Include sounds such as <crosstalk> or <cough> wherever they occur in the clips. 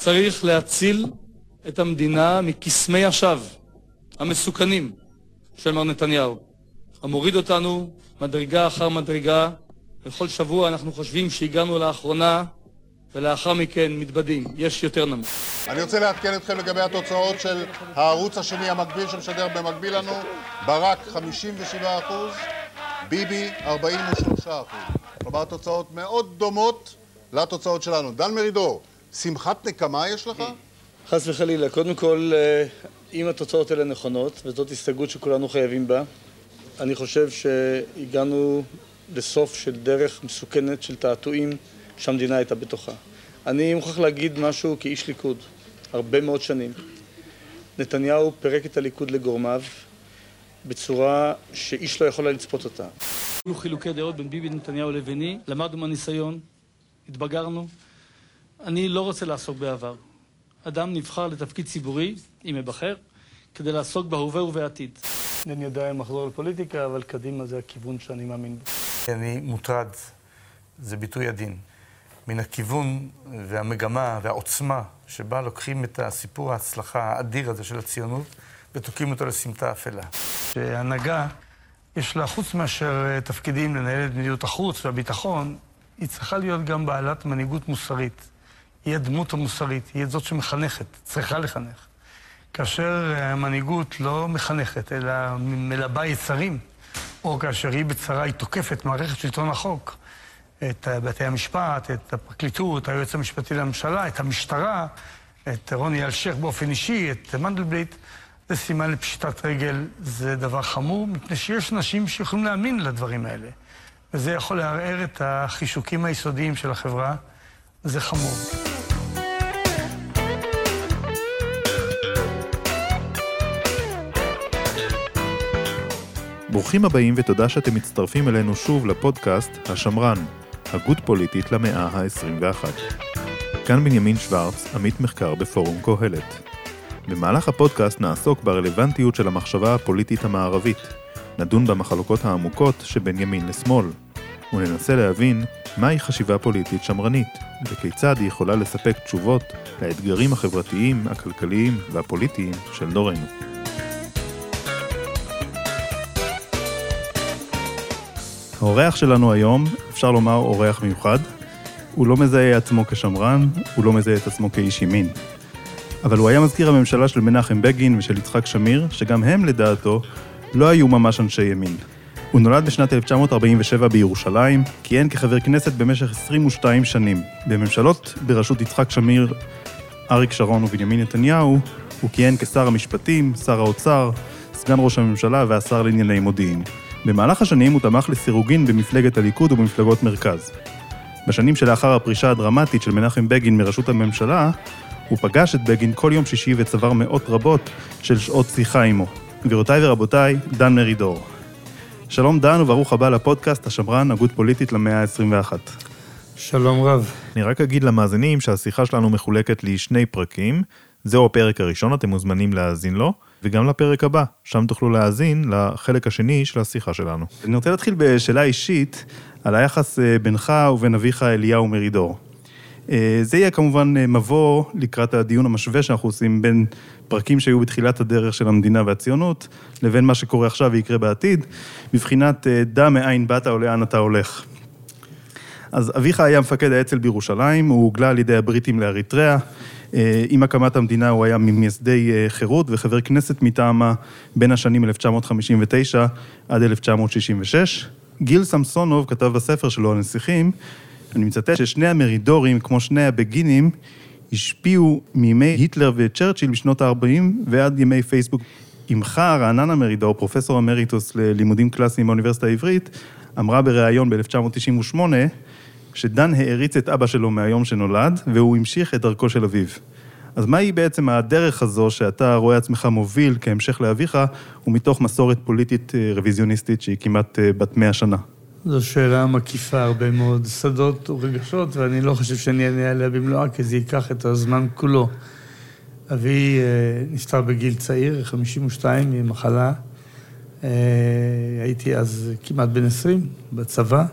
צריך להציל את המדינה מקסמי השווא המסוכנים של מר נתניהו, המוריד אותנו מדרגה אחר מדרגה. בכל שבוע אנחנו חושבים שהגענו לאחרונה, ולאחר מכן מתבדים. יש יותר נמוך. אני רוצה לעדכן אתכם לגבי התוצאות של הערוץ השני המקביל שמשדר במקביל לנו. ברק 57%, ביבי 43%. כלומר, תוצאות מאוד דומות לתוצאות שלנו. דן מרידור, שמחת נקמה יש לך? חס וחלילה. קודם כל, אה, אם התוצאות האלה נכונות, וזאת הסתייגות שכולנו חייבים בה, אני חושב שהגענו לסוף של דרך מסוכנת של תעתועים שהמדינה הייתה בתוכה. אני מוכרח להגיד משהו כאיש ליכוד, הרבה מאוד שנים. נתניהו פירק את הליכוד לגורמיו בצורה שאיש לא יכול היה לצפות אותה. היו חילוקי דעות בין ביבי נתניהו לביני, למדנו מהניסיון, התבגרנו. אני לא רוצה לעסוק בעבר. אדם נבחר לתפקיד ציבורי, אם יבחר, כדי לעסוק בהווה ובעתיד. אני יודע אם אחזור לפוליטיקה, אבל קדימה זה הכיוון שאני מאמין בו. אני מוטרד, זה ביטוי עדין, מן הכיוון והמגמה והעוצמה שבה לוקחים את הסיפור ההצלחה האדיר הזה של הציונות ותוקעים אותו לסמטה אפלה. שהנהגה, יש לה, חוץ מאשר תפקידים לנהל את מדיניות החוץ והביטחון, היא צריכה להיות גם בעלת מנהיגות מוסרית. היא הדמות המוסרית, היא זאת שמחנכת, צריכה לחנך. כאשר המנהיגות לא מחנכת, אלא מלבה יצרים, או כאשר היא בצרה, היא תוקפת מערכת שלטון החוק, את בתי המשפט, את הפרקליטות, היועץ המשפטי לממשלה, את המשטרה, את רוני אלשיך באופן אישי, את מנדלבליט, זה סימן לפשיטת רגל, זה דבר חמור, מפני שיש אנשים שיכולים להאמין לדברים האלה. וזה יכול לערער את החישוקים היסודיים של החברה, וזה חמור. ברוכים הבאים ותודה שאתם מצטרפים אלינו שוב לפודקאסט השמרן, הגות פוליטית למאה ה-21. כאן בנימין שוורץ, עמית מחקר בפורום קהלת. במהלך הפודקאסט נעסוק ברלוונטיות של המחשבה הפוליטית המערבית, נדון במחלוקות העמוקות שבין ימין לשמאל, וננסה להבין מהי חשיבה פוליטית שמרנית, וכיצד היא יכולה לספק תשובות לאתגרים החברתיים, הכלכליים והפוליטיים של דורנו. האורח שלנו היום, אפשר לומר אורח מיוחד. הוא לא מזהה עצמו כשמרן, הוא לא מזהה את עצמו כאיש ימין. אבל הוא היה מזכיר הממשלה של מנחם בגין ושל יצחק שמיר, שגם הם, לדעתו, לא היו ממש אנשי ימין. הוא נולד בשנת 1947 בירושלים, כיהן כחבר כנסת במשך 22 שנים. בממשלות בראשות יצחק שמיר, אריק שרון ובנימין נתניהו, הוא כיהן כשר המשפטים, שר האוצר, סגן ראש הממשלה והשר לענייני מודיעין. במהלך השנים הוא תמך לסירוגין במפלגת הליכוד ובמפלגות מרכז. בשנים שלאחר הפרישה הדרמטית של מנחם בגין מראשות הממשלה, הוא פגש את בגין כל יום שישי וצבר מאות רבות של שעות שיחה עמו. גבירותיי ורבותיי, דן מרידור. שלום דן וברוך הבא לפודקאסט השמרן, הגות פוליטית למאה ה-21. שלום רב. אני רק אגיד למאזינים שהשיחה שלנו מחולקת לשני פרקים. זהו הפרק הראשון, אתם מוזמנים להאזין לו. וגם לפרק הבא, שם תוכלו להאזין לחלק השני של השיחה שלנו. אני רוצה להתחיל בשאלה אישית על היחס אה, בינך ובין אביך אליהו מרידור. אה, זה יהיה כמובן אה, מבוא לקראת הדיון המשווה שאנחנו עושים בין פרקים שהיו בתחילת הדרך של המדינה והציונות, לבין מה שקורה עכשיו ויקרה בעתיד, בבחינת דע מאין באת או לאן אתה הולך. אז אביך היה מפקד האצ"ל בירושלים, הוא הוגלה על ידי הבריטים לאריתריאה. אה, עם הקמת המדינה הוא היה ממייסדי אה, חירות וחבר כנסת מטעמה בין השנים 1959 עד 1966. גיל סמסונוב כתב בספר שלו, הנסיכים, אני מצטט ששני המרידורים, כמו שני הבגינים, השפיעו מימי היטלר וצ'רצ'יל בשנות ה-40 ועד ימי פייסבוק. אמך, רעננה מרידור, פרופסור אמריטוס ללימודים קלאסיים באוניברסיטה העברית, אמרה בריאיון ב-1998 שדן העריץ את אבא שלו מהיום שנולד, והוא המשיך את דרכו של אביו. אז מהי בעצם הדרך הזו שאתה רואה עצמך מוביל כהמשך לאביך, ומתוך מסורת פוליטית אה, רוויזיוניסטית שהיא כמעט אה, בת מאה שנה? זו שאלה מקיפה הרבה מאוד שדות ורגשות, ואני לא חושב שאני אענה עליה במלואה, כי זה ייקח את הזמן כולו. אבי אה, נפטר בגיל צעיר, 52, ממחלה. הייתי אז כמעט בן 20, בצבא.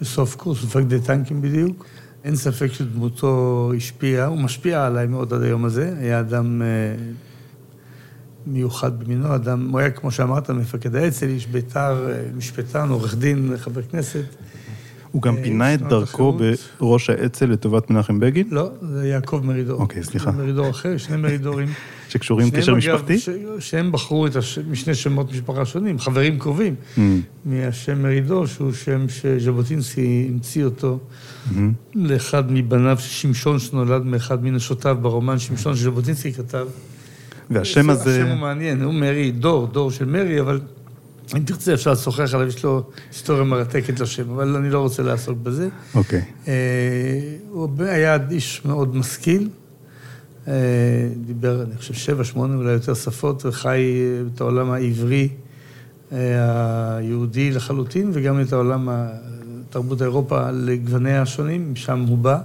בסוף קורס מפקדי טנקים בדיוק. אין ספק שדמותו השפיעה, הוא משפיע עליי מאוד עד היום הזה. היה אדם אה, מיוחד במינו, אדם, הוא היה, כמו שאמרת, מפקד האצ"ל, איש בית"ר, אה, משפטן, עורך דין, חבר כנסת. הוא גם אה, פינה את דרכו. בראש האצ"ל לטובת מנחם בגין, לא, זה יעקב מרידור. אוקיי, סליחה. <laughs> מרידור אחר, שני מרידורים. <laughs> שקשורים קשר משפחתי. ש... שהם בחרו את הש... משני שמות משפחה שונים, חברים קרובים. Mm, מהשם מרידור, שהוא שם שז'בוטינסקי המציא אותו mm, לאחד מבניו שמשון, שנולד מאחד מנשותיו ברומן שמשון שז'בוטינסקי כתב. והשם הזה... השם הוא מעניין, הוא מרי, דור, דור של מרי, אבל אם תרצה אפשר לשוחח עליו, יש לו היסטוריה מרתקת לשם, אבל אני לא רוצה לעסוק בזה. אוקיי. אה, הוא היה איש מאוד משכיל, אה, דיבר, אני חושב, שבע, שמונה, אולי יותר שפות, וחי אה, את העולם העברי היהודי לחלוטין, וגם את העולם, תרבות אירופה לגווניה השונים, משם הוא בא.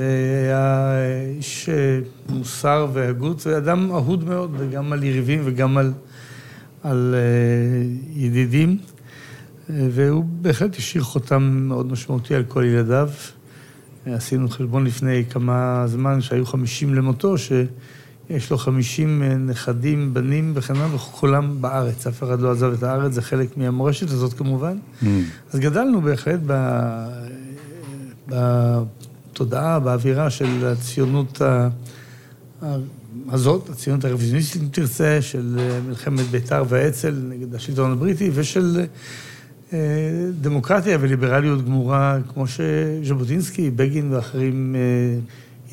אה, והיה איש אה, מוסר והגות, ואדם אהוד מאוד, וגם על יריבים וגם על, על אה, ידידים. והוא בהחלט השאיר חותם מאוד משמעותי על כל ילדיו. עשינו חשבון לפני כמה זמן, שהיו 50 למותו, שיש לו 50 נכדים, בנים וכן הלאה, וכולם בארץ. אף אחד לא עזב את הארץ, זה חלק מהמורשת הזאת כמובן. Mm, אז גדלנו בהחלט ב... בתודעה, באווירה של הציונות ה... הזאת, הציונות הרוויזיוניסטית, אם תרצה, של אה, מלחמת בית"ר והאצ"ל נגד השלטון הבריטי, ושל אה, דמוקרטיה וליברליות גמורה, כמו שז'בוטינסקי, בגין ואחרים אה,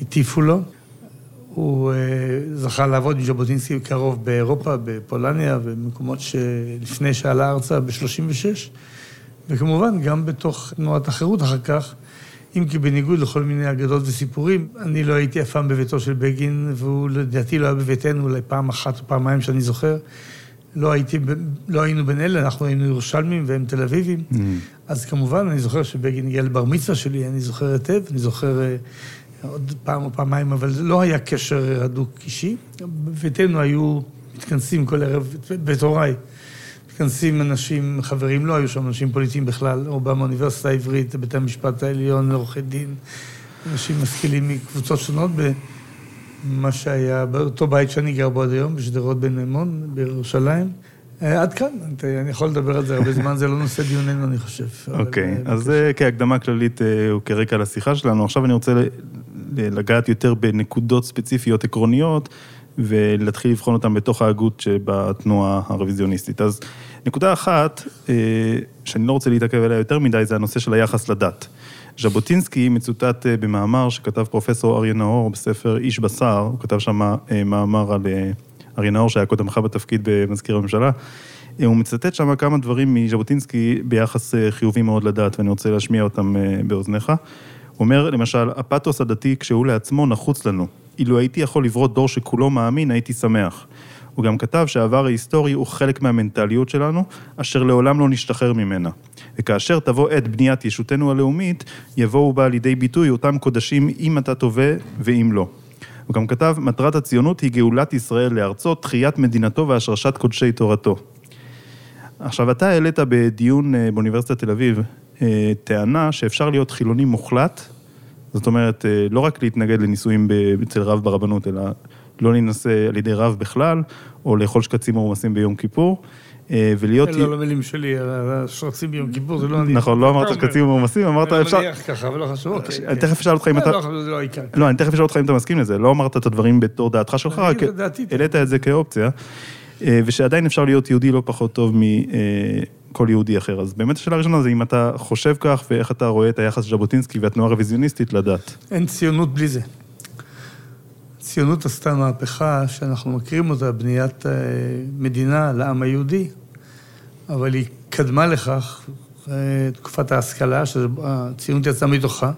הטיפו לו. הוא זכה לעבוד עם ז'בוטינסקי קרוב באירופה, בפולניה, במקומות שלפני שעלה ארצה ב-36, וכמובן גם בתוך תנועת החירות אחר כך, אם כי בניגוד לכל מיני אגדות וסיפורים, אני לא הייתי אף פעם בביתו של בגין, והוא לדעתי לא היה בביתנו אולי פעם אחת או פעמיים שאני זוכר. לא, הייתי, לא היינו בין אלה, אנחנו היינו ירושלמים והם תל אביבים. mm. אז כמובן, אני זוכר שבגין הגיע לבר מצווה שלי, אני זוכר היטב, אני זוכר אה, עוד פעם או פעמיים, אבל לא היה קשר הדוק אישי. בביתנו היו מתכנסים כל ערב, בית הוריי, מתכנסים אנשים, חברים, לא היו שם אנשים פוליטיים בכלל, רובם האוניברסיטה העברית, בית המשפט העליון, עורכי דין, אנשים משכילים מקבוצות שונות, במה שהיה באותו בית שאני גר בו עד היום, בשדרות בן מימון, בירושלים. אה, עד כאן, אני- יכול לדבר על זה הרבה זמן, זה לא נושא דיוננו, אני חושב. אוקיי, אה, אז זה כהקדמה כללית אה, הוא כרקע לשיחה שלנו. עכשיו אני רוצה לגעת יותר בנקודות ספציפיות עקרוניות, ולהתחיל לבחון אותן בתוך ההגות שבתנועה הרוויזיוניסטית. אז נקודה אחת, אה, שאני לא רוצה להתעכב עליה יותר מדי, זה הנושא של היחס לדת. ז'בוטינסקי מצוטט אה, במאמר שכתב פרופסור אריה נאור בספר איש בשר, הוא כתב שם אה, מאמר על אריה נאור שהיה קודמך בתפקיד במזכיר הממשלה. הוא מצטט שם כמה דברים מז'בוטינסקי ביחס חיובי מאוד לדת, ואני רוצה להשמיע אותם באוזניך. הוא אומר, למשל, הפתוס הדתי כשהוא לעצמו נחוץ לנו. אילו הייתי יכול לברות דור שכולו מאמין, הייתי שמח. הוא גם כתב שהעבר ההיסטורי הוא חלק מהמנטליות שלנו, אשר לעולם לא נשתחרר ממנה. וכאשר תבוא עת בניית ישותנו הלאומית, יבואו בה לידי ביטוי אותם קודשים אם אתה תובע ואם לא. הוא גם כתב, מטרת הציונות היא גאולת ישראל לארצו, תחיית מדינתו והשרשת קודשי תורתו. עכשיו, אתה העלית בדיון אה, באוניברסיטת תל אביב אה, טענה שאפשר להיות חילוני מוחלט, זאת אומרת, אה, לא רק להתנגד לנישואים אצל רב ברבנות, אלא לא להינשא על ידי רב בכלל, או לאכול שקצים מרומסים ביום כיפור, אה, ולהיות... אלה לא למילים שלי, השרצים ביום כיפור, זה לא אני. נכון, לא אמרת אומר. שקצים מרומסים, אמרת אני אפשר... מניח ככה, אבל לא חשוב, אוקיי. אני. תכף אשאל אותך אם לא, אתה... לא, לא. לא, אני תכף אשאל אותך אם אתה מסכים לזה, לא אמרת את הדברים בתור דעתך שלך, אני רק. העלית את זה כאופציה, אה, ושעדיין אפשר להיות יהודי לא פחות טוב מכל יהודי אחר. אז באמת השאלה הראשונה זה אם אתה חושב כך, ואיך אתה רואה את היחס ז'בוטינסקי והתנועה הרוויזיוניסטית לדת. אין ציונות בלי זה. ציונות עשתה מהפכה שאנחנו מכירים אותה, בניית אה, מדינה לעם היהודי, אבל היא קדמה לכך, אה, תקופת ההשכלה, שהציונות יצאה מתוכה.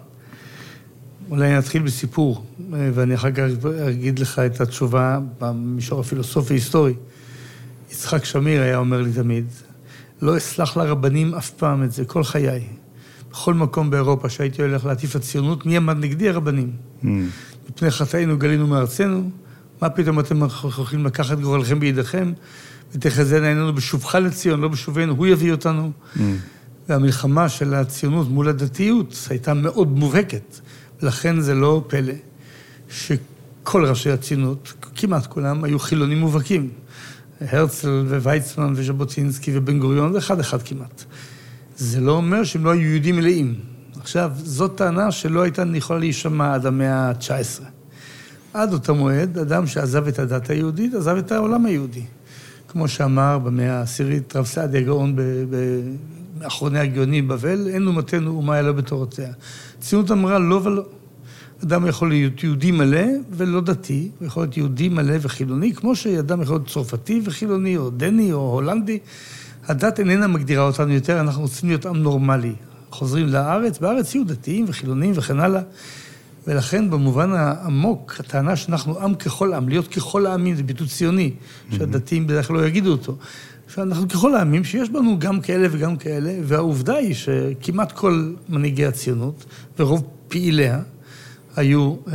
אולי נתחיל בסיפור, אה, ואני אחר כך אגיד לך את התשובה במישור הפילוסופי-היסטורי. יצחק שמיר היה אומר לי תמיד, לא אסלח לרבנים אף פעם את זה, כל חיי. בכל מקום באירופה שהייתי הולך להטיף לציונות, מי עמד נגדי? הרבנים. Mm, מפני חטאינו גלינו מארצנו, מה פתאום אתם יכולים לקחת גורלכם בידיכם, ותחזינה עינינו בשובך לציון, לא בשובנו, הוא יביא אותנו. mm, והמלחמה של הציונות מול הדתיות הייתה מאוד מובהקת. ולכן זה לא פלא שכל ראשי הציונות, כמעט כולם, היו חילונים מובהקים. הרצל וויצמן וז'בוטינסקי ובן גוריון, אחד אחד כמעט. זה לא אומר שהם לא היו יהודים מלאים. עכשיו, זאת טענה שלא הייתה יכולה להישמע עד המאה ה-19. עד אותו מועד, אדם שעזב את הדת היהודית, עזב את העולם היהודי. כמו שאמר במאה העשירית רב סעדיה גאון באחרוני הגאונים בבבל, אין אומתנו אומה אלא בתורותיה. ציונות אמרה לא ולא. אדם יכול להיות יהודי מלא ולא דתי, הוא יכול להיות יהודי מלא וחילוני, כמו שאדם יכול להיות צרפתי וחילוני, או דני, או הולנדי. הדת איננה מגדירה אותנו יותר, אנחנו רוצים להיות עם נורמלי. חוזרים לארץ, בארץ יהיו דתיים וחילונים וכן הלאה. ולכן במובן העמוק, הטענה שאנחנו עם ככל עם, להיות ככל העמים, זה ביטוי ציוני, שהדתיים בדרך כלל לא יגידו אותו. שאנחנו ככל העמים, שיש בנו גם כאלה וגם כאלה, והעובדה היא שכמעט כל מנהיגי הציונות, ורוב פעיליה, היו אה,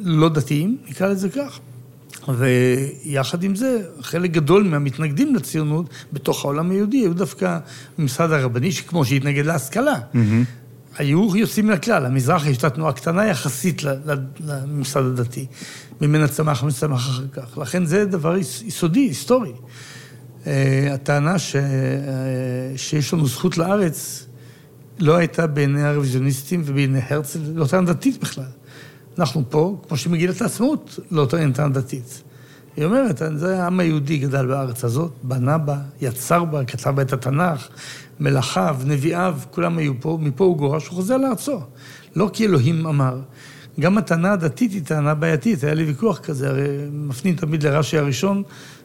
לא דתיים, נקרא לזה כך. ויחד עם זה, חלק גדול מהמתנגדים לציונות בתוך העולם היהודי היו דווקא ממסד הרבני, שכמו שהתנגד להשכלה. Mm-hmm. היו יוצאים מן הכלל. המזרח הייתה תנועה קטנה יחסית לממסד הדתי. ממנה צמח וצמח אחר כך. לכן זה דבר יסודי, היסטורי. אה, הטענה ש... אה, שיש לנו זכות לארץ לא הייתה בעיני הרוויזיוניסטים ובעיני הרצל, לא טענה דתית בכלל. אנחנו פה, כמו שמגילת העצמאות, לא טענה דתית. היא אומרת, זה העם היהודי גדל בארץ הזאת, בנה בה, יצר בה, כתב בה את התנ"ך, מלאכיו, נביאיו, כולם היו פה, מפה הוא גורש, הוא חוזר לארצו. לא כי אלוהים אמר. גם הטענה הדתית היא טענה בעייתית, היה לי ויכוח כזה, הרי מפנים תמיד לרש"י הראשון,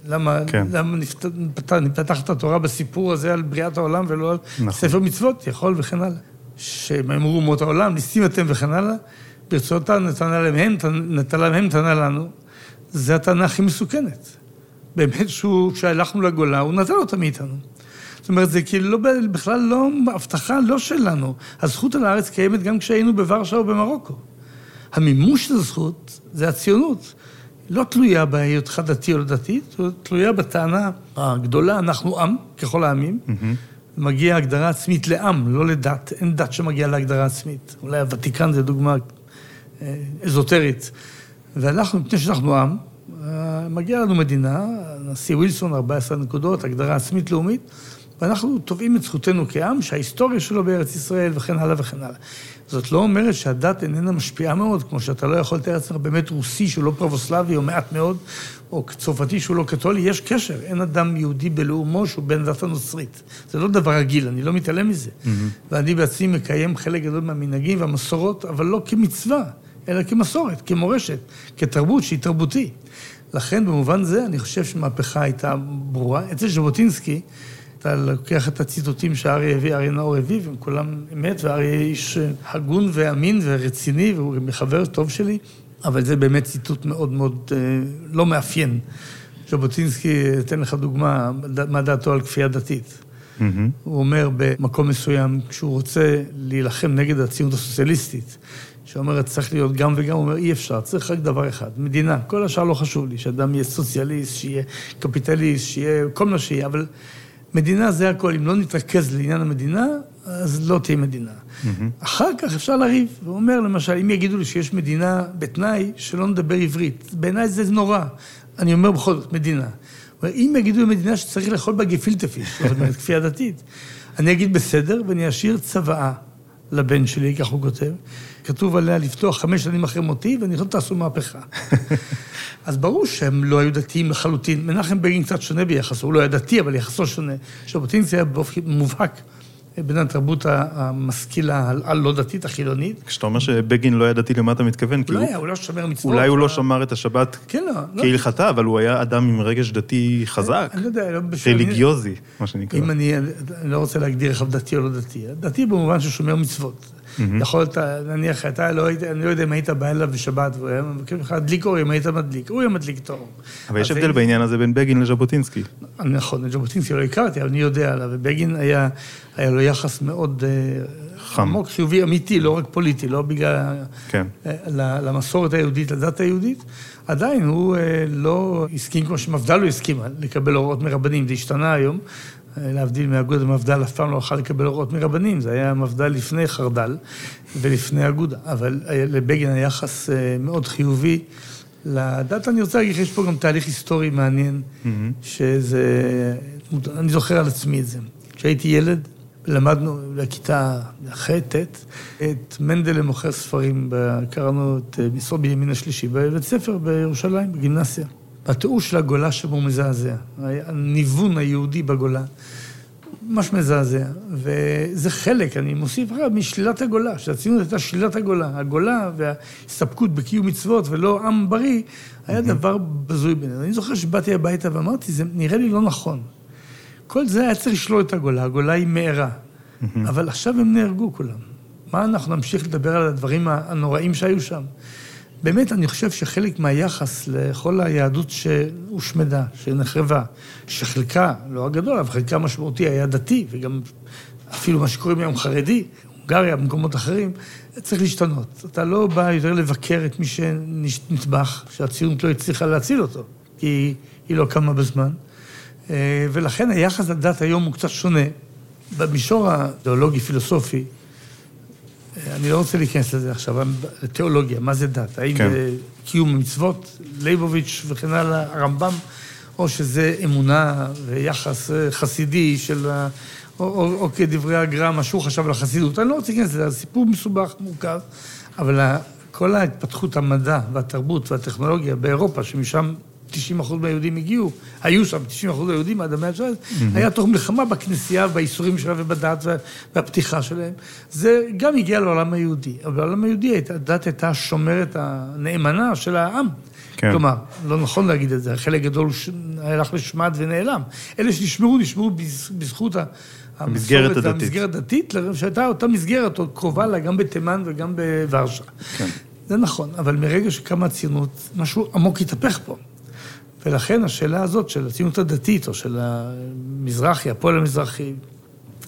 למה, כן. למה נפתחת התורה בסיפור הזה על בריאת העולם ולא על נכון. ספר מצוות, יכול וכן הלאה. שהם אמרו אומות העולם, ניסים אתם וכן הלאה, ברצותה נתנה להם הם, נתנה להם הם, נתנה לנו. זה הטענה הכי מסוכנת. באמת שהוא, כשהלכנו לגולה, הוא נתן אותה מאיתנו. זאת אומרת, זה כאילו לא, בכלל לא, הבטחה לא שלנו. הזכות על הארץ קיימת גם כשהיינו בוורשה או במרוקו. המימוש של הזכות זה הציונות. לא תלויה בהיותך דתי או לא דתי, תלויה בטענה הגדולה, אנחנו עם, ככל העמים. Mm-hmm. מגיעה הגדרה עצמית לעם, לא לדת. אין דת שמגיעה להגדרה עצמית. אולי הוותיקן זה דוגמה אזוטרית. ואנחנו, מפני שאנחנו עם, אה, מגיעה לנו מדינה, הנשיא ווילסון, 14 נקודות, הגדרה עצמית לאומית, ואנחנו תובעים את זכותנו כעם, שההיסטוריה שלו בארץ ישראל וכן הלאה וכן הלאה. זאת לא אומרת שהדת איננה משפיעה מאוד, כמו שאתה לא יכול לתאר לעצמך באמת רוסי שהוא לא פרבוסלבי או מעט מאוד, או צרפתי שהוא לא קתולי, יש קשר. אין אדם יהודי בלאומו שהוא בן דת הנוצרית. זה לא דבר רגיל, אני לא מתעלם מזה. Mm-hmm. ואני בעצמי מקיים חלק גדול מהמנהגים והמסורות, אבל לא כמצווה, אלא כמסורת, כמורשת, כתרבות שהיא תרבותי. לכן, במובן זה, אני חושב שמהפכה הייתה ברורה. אצל ז'בוטינסקי, אתה לוקח את הציטוטים שאריה הביא, אריה נאור הביא, והם כולם אמת, ואריה איש הגון ואמין ורציני, והוא חבר טוב שלי, אבל זה באמת ציטוט מאוד מאוד אה, לא מאפיין. ז'בוטינסקי, אתן לך דוגמה, מה דעתו על כפייה דתית. Mm-hmm. הוא אומר במקום מסוים, כשהוא רוצה להילחם נגד הציונות הסוציאליסטית, שאומרת צריך להיות גם וגם, אומר אי אפשר, צריך רק דבר אחד, מדינה. כל השאר לא חשוב לי, שאדם יהיה סוציאליסט, שיהיה קפיטליסט, שיהיה כל מה שיהיה, אבל מדינה זה הכל, אם לא נתרכז לעניין המדינה, אז לא תהיה מדינה. Mm-hmm. אחר כך אפשר לריב. הוא אומר, למשל, אם יגידו לי שיש מדינה בתנאי שלא נדבר עברית, בעיניי זה נורא. אני אומר בכל זאת, מדינה. אם יגידו לי מדינה שצריך לאכול בה גפילטע פיש, <laughs> זאת אומרת, כפייה דתית, אני אגיד בסדר, ואני אשאיר צוואה לבן שלי, כך הוא כותב. כתוב עליה לפתוח חמש שנים אחרי מותי, ואני חושב תעשו מהפכה. <laughs> אז ברור שהם לא היו דתיים לחלוטין. מנחם בגין קצת שונה ביחסו, הוא לא היה דתי, אבל יחסו שונה. ז'בוטינסקי היה באופן מובהק בין התרבות המשכילה הלא דתית, החילונית. כשאתה אומר שבגין לא היה דתי, למה אתה מתכוון? לא היה, הוא לא שומר מצוות. אולי הוא לא שמר את השבת כן, לא, לא. כהלכתה, אבל הוא היה אדם עם רגש דתי חזק. אני לא יודע, לא רליגיוזי, מה שנקרא. אם אני לא רוצה להגדיר איך דתי או לא דתי. דתי במובן שהוא שומר מצוות. יכולת, נניח, אתה לא היית, אני לא יודע אם היית בא אליו בשבת, והוא היה מבקש ממך להדליק אור, אם היית מדליק, הוא היה מדליק את האור. אבל יש הבדל בעניין הזה בין בגין לז'בוטינסקי. נכון, לז'בוטינסקי לא הכרתי, אבל אני יודע עליו, ובגין היה, היה לו יחס מאוד אה, עמוק, חיובי, אמיתי, לא רק פוליטי, לא בגלל... כן. אה, למסורת היהודית, לדת היהודית. עדיין הוא אה, לא הסכים, כמו שמפד"ל לא הסכימה, לקבל הוראות מרבנים, זה השתנה היום. להבדיל מאגודה המפד"ל, אף פעם לא יכול לקבל הוראות מרבנים, זה היה מפד"ל לפני חרד"ל ולפני אגודה, אבל לבגין היחס מאוד חיובי. לדת אני רוצה להגיד, יש פה גם תהליך היסטורי מעניין, mm-hmm. שזה, אני זוכר על עצמי את זה. כשהייתי ילד, למדנו לכיתה ח', ט', את מנדלה מוכר ספרים, קראנו את משרות בימין השלישי, בבית ספר בירושלים, בגימנסיה. התיאור של הגולה שבו מזעזע, הניוון היהודי בגולה, ממש מזעזע. וזה חלק, אני מוסיף רק משלילת הגולה, שהציונות הייתה שלילת הגולה. הגולה וההסתפקות בקיום מצוות ולא עם בריא, היה דבר בזוי בינינו. אני זוכר שבאתי הביתה ואמרתי, זה נראה לי לא נכון. כל זה היה צריך לשלול את הגולה, הגולה היא מארה. אבל עכשיו הם נהרגו כולם. מה אנחנו נמשיך לדבר על הדברים הנוראים שהיו שם? באמת, אני חושב שחלק מהיחס לכל היהדות שהושמדה, שנחרבה, שחלקה, לא הגדול, אבל חלקה משמעותי היה דתי, וגם אפילו מה שקוראים היום חרדי, הונגריה, במקומות אחרים, צריך להשתנות. אתה לא בא יותר לבקר את מי שנטבח, שהציונות לא הצליחה להציל אותו, כי היא לא קמה בזמן. אה, ולכן היחס לדת היום הוא קצת שונה. במישור האידיאולוגי-פילוסופי, אני לא רוצה להיכנס לזה עכשיו, תיאולוגיה, מה זה דת? האם כן. זה קיום מצוות, ליבוביץ' וכן הלאה, הרמב"ם, או שזה אמונה ויחס אה, חסידי של... או, או, או כדברי הגר"א, מה שהוא חשב על החסידות. אני לא רוצה להיכנס לזה, זה סיפור מסובך, מורכב, אבל כל ההתפתחות המדע והתרבות והטכנולוגיה באירופה, שמשם 90 אחוז מהיהודים הגיעו, היו שם 90 אחוז מהיהודים עד המאה ה-19, mm-hmm. היה תוך מלחמה בכנסייה, בייסורים שלה ובדת והפתיחה שלהם. זה גם הגיע לעולם היהודי. אבל בעולם היהודי הדת הייתה השומרת הנאמנה של העם. כן. כלומר, לא נכון להגיד את זה, חלק גדול הלך לשמד ונעלם. אלה שנשמרו, נשמרו בזכות המסגרת הדתית. המסגרת הדתית, שהייתה אותה מסגרת עוד קרובה לה גם בתימן וגם בוורשה. כן. זה נכון, אבל מרגע שקמה הציונות, משהו עמוק התהפך פה. ולכן השאלה הזאת של הציונות הדתית, או של המזרחי, הפועל המזרחי,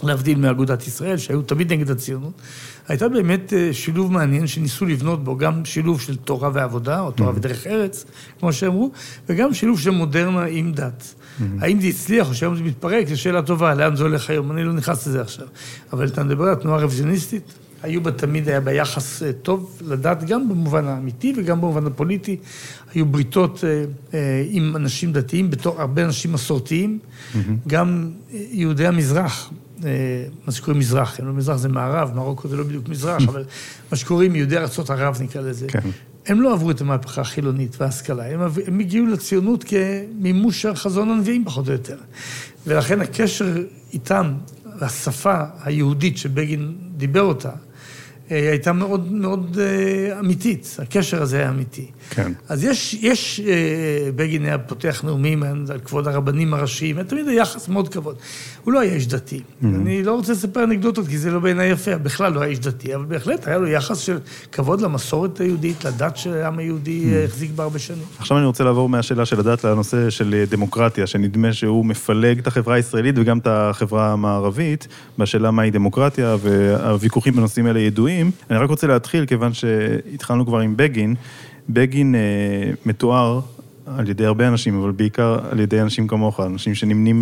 להבדיל מאגודת ישראל, שהיו תמיד נגד הציונות, הייתה באמת אה, שילוב מעניין שניסו לבנות בו גם שילוב של תורה ועבודה, או תורה mm-hmm. ודרך ארץ, כמו שאמרו, וגם שילוב של מודרנה עם דת. Mm-hmm. האם זה הצליח או שהיום זה מתפרק, זו שאלה טובה, לאן זה הולך היום, אני לא נכנס לזה עכשיו. אבל אתה מדבר על תנועה רוויזיוניסטית, היו בה תמיד, היה ביחס אה, טוב לדת, גם במובן האמיתי וגם במובן הפוליטי. היו בריתות אה, אה, עם אנשים דתיים, בתור הרבה אנשים מסורתיים. Mm-hmm. גם יהודי המזרח, מה שקוראים מזרח, לא מזרח זה מערב, מרוקו זה לא בדיוק מזרח, אבל מה שקוראים יהודי ארצות ערב נקרא לזה. כן. הם לא עברו את המהפכה החילונית וההשכלה, הם, הם הגיעו לציונות כמימוש החזון הנביאים פחות או יותר. ולכן הקשר איתם, השפה היהודית שבגין דיבר אותה, הייתה מאוד מאוד אה, אמיתית, הקשר הזה היה אמיתי. כן. אז יש, יש, אה, בגין היה פותח נאומים על כבוד הרבנים הראשיים, תמיד היה יחס מאוד כבוד. הוא לא היה איש דתי. Mm-hmm. אני לא רוצה לספר אנקדוטות, כי זה לא בעיניי יפה, בכלל לא היה איש דתי, אבל בהחלט היה לו יחס של כבוד למסורת היהודית, לדת שהעם היהודי mm-hmm. החזיק בה הרבה שנים. עכשיו אני רוצה לעבור מהשאלה של הדת לנושא של דמוקרטיה, שנדמה שהוא מפלג את החברה הישראלית וגם את החברה המערבית, בשאלה מהי דמוקרטיה, והוויכוחים בנושאים האלה ידועים. אני רק רוצה להתחיל, כיוון שהתחלנו כבר עם בגין. בגין אה, מתואר על ידי הרבה אנשים, אבל בעיקר על ידי אנשים כמוך, אנשים שנמנים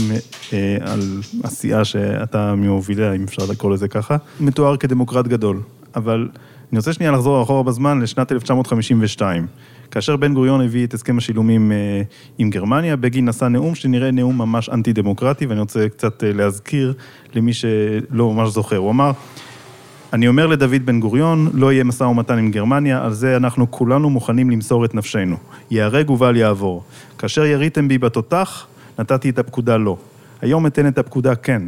אה, על עשייה שאתה ממוביליה, אם אפשר לקרוא לזה ככה, מתואר כדמוקרט גדול. אבל אני רוצה שנייה לחזור אחורה בזמן לשנת 1952. כאשר בן גוריון הביא את הסכם השילומים אה, עם גרמניה, בגין נשא נאום שנראה נאום ממש אנטי-דמוקרטי, ואני רוצה קצת אה, להזכיר למי שלא ממש זוכר. הוא אמר, אני אומר לדוד בן גוריון, לא יהיה משא ומתן עם גרמניה, על זה אנחנו כולנו מוכנים למסור את נפשנו. ייהרג ובל יעבור. כאשר יריתם בי בתותח, נתתי את הפקודה לא. היום אתן את הפקודה כן.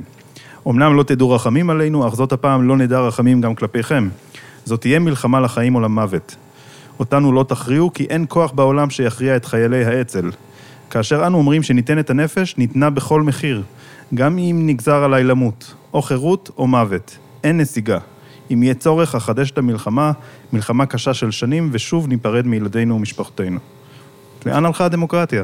אמנם לא תדעו רחמים עלינו, אך זאת הפעם לא נדע רחמים גם כלפיכם. זאת תהיה מלחמה לחיים או למוות. אותנו לא תכריעו, כי אין כוח בעולם שיכריע את חיילי האצ"ל. כאשר אנו אומרים שניתן את הנפש, ניתנה בכל מחיר, גם אם נגזר עליי למות, או חירות או מוות. אין נסיגה. אם יהיה צורך, אחדש את המלחמה, מלחמה קשה של שנים, ושוב ניפרד מילדינו ומשפחותינו. לאן הלכה הדמוקרטיה?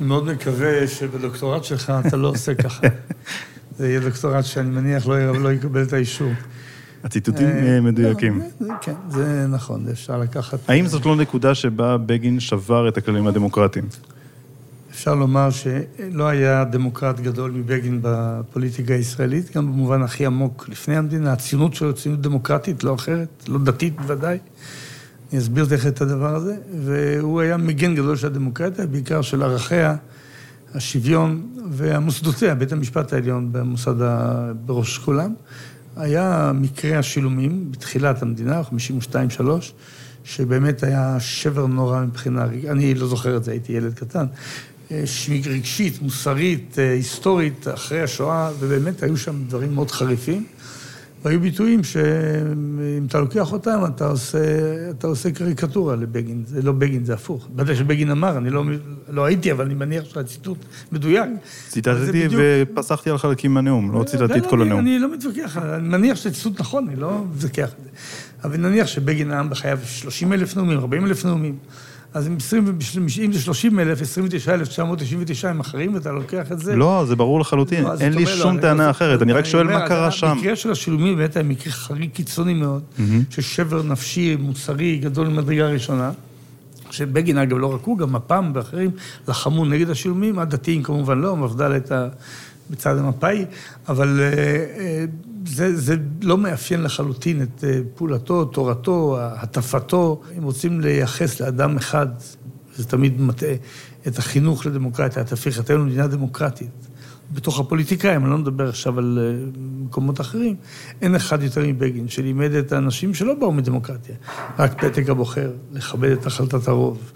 אני מאוד מקווה שבדוקטורט שלך אתה לא עושה ככה. <laughs> זה יהיה דוקטורט שאני מניח לא, לא יקבל את האישור. הציטוטים אה, אה, מדויקים. לא, כן, זה נכון, אפשר לקחת... האם זאת לא נקודה שבה בגין שבר את הכללים הדמוקרטיים? אפשר לומר שלא היה דמוקרט גדול מבגין בפוליטיקה הישראלית, גם במובן הכי עמוק לפני המדינה. הציונות שלו היא ציונות דמוקרטית, לא אחרת, לא דתית בוודאי. אני אסביר תכף את הדבר הזה. והוא היה מגן גדול של הדמוקרטיה, בעיקר של ערכיה, השוויון והמוסדותיה, בית המשפט העליון במוסד. בראש כולם. היה מקרה השילומים בתחילת המדינה, 52-3, שבאמת היה שבר נורא מבחינה, אני לא זוכר את זה, הייתי ילד קטן, רגשית, מוסרית, היסטורית, אחרי השואה, ובאמת היו שם דברים מאוד חריפים. והיו ביטויים שאם אתה לוקח אותם, אתה עושה, אתה עושה קריקטורה לבגין. זה לא בגין, זה הפוך. בטח שבגין אמר, אני לא, לא הייתי, אבל אני מניח שהציטוט מדויק. ציטטתי ופסחתי על חלקים מהנאום, לא ציטטתי את כל הנאום. אני לא מתווכח, אני מניח שהציטוט נכון, אני לא מתווכח. אבל נניח שבגין נאם בחייו 30 אלף נאומים, 40 אלף נאומים. אז אם, 20, אם זה 30 אלף, 29,999 הם אחרים, ואתה לוקח את זה... לא, זה ברור לחלוטין, לא, אין לי שום לא, טענה אחרת, אני רק שואל מה קרה שם. המקרה של השילומים באמת היה מקרה חריג קיצוני מאוד, של שבר נפשי, מוסרי, גדול ממדרגה ראשונה. שבגין, אגב, לא רק הוא, גם מפ"ם ואחרים לחמו נגד השילומים, הדתיים כמובן לא, מפד"ל הייתה בצד המפא"י, אבל אה, אה, זה, זה לא מאפיין לחלוטין את אה, פעולתו, תורתו, הטפתו. אם רוצים לייחס לאדם אחד, זה תמיד מטעה, את החינוך לדמוקרטיה, את הפיכתנו למדינה דמוקרטית. בתוך הפוליטיקאים, אני לא מדבר עכשיו על מקומות אחרים, אין אחד יותר מבגין שלימד את האנשים שלא באו מדמוקרטיה, רק פתק הבוחר, לכבד את החלטת הרוב,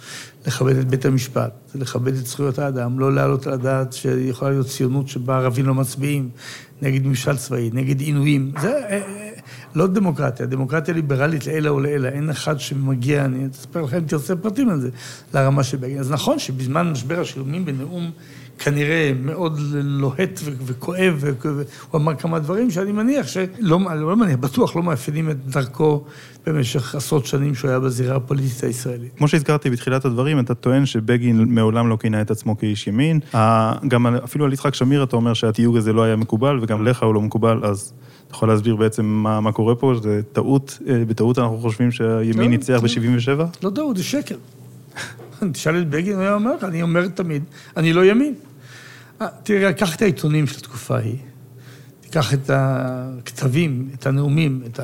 לכבד את בית המשפט, לכבד את זכויות האדם, לא להעלות על הדעת שיכולה להיות ציונות שבה ערבים לא מצביעים, נגד ממשל צבאי, נגד עינויים. זה אה, אה, לא דמוקרטיה, דמוקרטיה ליברלית לעילא ולעילא. אין אחד שמגיע, אני אספר לכם אם תרצה פרטים על זה, לרמה של בגין. אז נכון שבזמן משבר השילומים בנאום כנראה מאוד לוהט וכואב, והוא אמר כמה דברים שאני מניח שלא, לא מניח, בטוח לא מאפיינים את דרכו במשך עשרות שנים שהוא היה בזירה הפוליטית הישראלית. כמו שהזכרתי בתחילת הדברים, אתה טוען שבגין מעולם לא כינה את עצמו כאיש ימין. גם אפילו על יצחק שמיר אתה אומר שהתיוג הזה לא היה מקובל, וגם לך הוא לא מקובל, אז אתה יכול להסביר בעצם מה, מה קורה פה? זה טעות, אה, בטעות אנחנו חושבים שהימין לא, ניצח ב-77? לא טעות, זה שקר. תשאל את בגין, הוא היה אומר לך, אני אומר תמיד, אני לא ימין. אה, תראה, קח את העיתונים של התקופה ההיא, תיקח את הכתבים, את הנאומים, את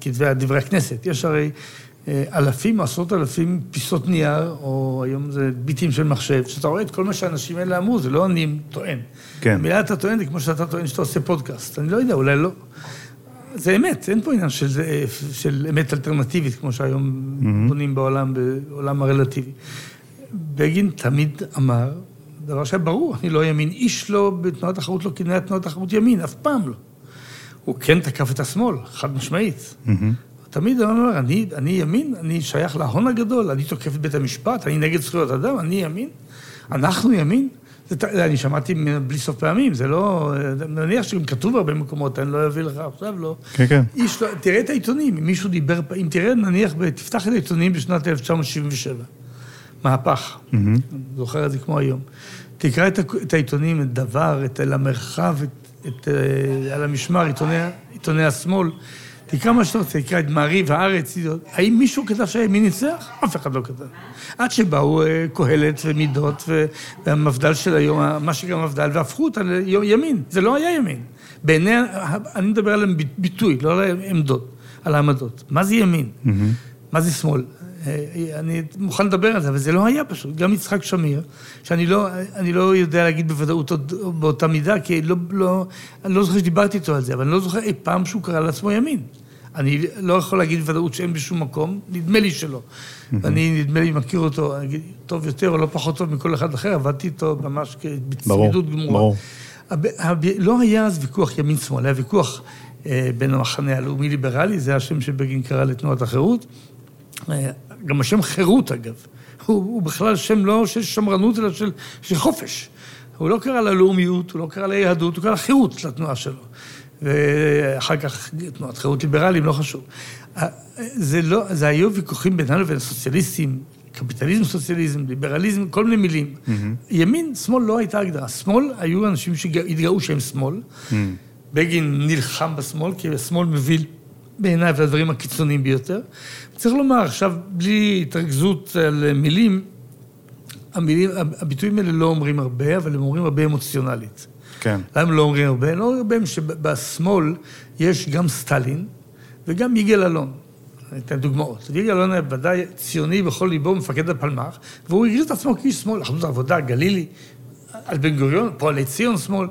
כתבי דברי הכנסת. יש הרי אה, אלפים, עשרות אלפים פיסות נייר, או היום זה ביטים של מחשב, שאתה רואה את כל מה שהאנשים האלה אמרו, זה לא אני טוען. כן. המילה אתה טוען זה כמו שאתה טוען שאתה עושה פודקאסט. אני לא יודע, אולי לא. זה אמת, אין פה עניין של, של אמת אלטרנטיבית, כמו שהיום mm-hmm. בונים בעולם, בעולם הרלטיבי. בגין תמיד אמר, דבר שהיה ברור, אני לא ימין. איש לא, בתנועת תחרות לא כינוי תנועת תחרות ימין, אף פעם לא. הוא כן תקף את השמאל, חד משמעית. Mm-hmm. תמיד הוא אומר, אני, אני ימין, אני שייך להון הגדול, אני תוקף את בית המשפט, אני נגד זכויות אדם, אני ימין. אנחנו ימין. זה, אני שמעתי בלי סוף פעמים, זה לא... אני מניח שגם כתוב הרבה מקומות, אני לא אביא לך עכשיו, לא. כן, כן. איש לא, תראה את העיתונים, אם מישהו דיבר, אם תראה, נניח, תפתח את העיתונים בשנת 1977. מהפך. Mm-hmm. אני זוכר את זה כמו היום. תקרא את, את העיתונים, את דבר, את אל המרחב, את, את, אה, על המשמר, עיתוני, עיתוני השמאל. תקרא מה שאתה רוצה, תקרא את מעריב, הארץ, האם מישהו כתב שהימין ניצח? אף אחד לא כתב. עד שבאו אה, קהלת ומידות והמפד"ל של היום, מה שגם מפד"ל, והפכו אותה לימין. זה לא היה ימין. בעיני, אני מדבר על ביטוי, לא על עמדות, על העמדות. מה זה ימין? Mm-hmm. מה זה שמאל? אה, אני מוכן לדבר על זה, אבל זה לא היה פשוט. גם יצחק שמיר, שאני לא, לא יודע להגיד בוודאות עוד באותה מידה, כי לא, לא, אני לא זוכר שדיברתי איתו על זה, אבל אני לא זוכר אי פעם שהוא קרא לעצמו ימין. אני לא יכול להגיד בוודאות שאין בשום מקום, נדמה לי שלא. ואני, נדמה לי, מכיר אותו, אגיד, טוב יותר או לא פחות טוב מכל אחד אחר, עבדתי איתו ממש בצמידות גמורה. ברור, ברור. לא היה אז ויכוח ימין-שמאל, היה ויכוח אה, בין המחנה הלאומי-ליברלי, זה השם שבגין קרא לתנועת החירות. אה, גם השם חירות, אגב. הוא, הוא בכלל שם לא של שמרנות, אלא של, של חופש. הוא לא קרא ללאומיות, הוא לא קרא ליהדות, הוא קרא לחירות לתנועה שלו. ואחר כך תנועת חירות ליברליים, לא חשוב. זה לא, זה היו ויכוחים בינינו לבין הסוציאליסטים, קפיטליזם, סוציאליזם, ליברליזם, כל מיני מילים. Mm-hmm. ימין, שמאל לא הייתה הגדרה. שמאל, היו אנשים שהתגאו שהם שמאל. Mm-hmm. בגין נלחם בשמאל, כי השמאל מביא בעיניי את הדברים הקיצוניים ביותר. צריך לומר, עכשיו, בלי התרכזות על מילים, המילים, הביטויים האלה לא אומרים הרבה, אבל הם אומרים הרבה אמוציונלית. כן. למה הם לא אומרים הרבה? לא אומרים הרבה שבשמאל יש גם סטלין וגם יגאל אלון. אני אתן דוגמאות. יגאל אלון היה ודאי ציוני בכל ליבו, מפקד הפלמ"ח, והוא הגדיר את עצמו כאיש שמאל, אחדות העבודה, גלילי, על בן גוריון, פועלי ציון שמאל.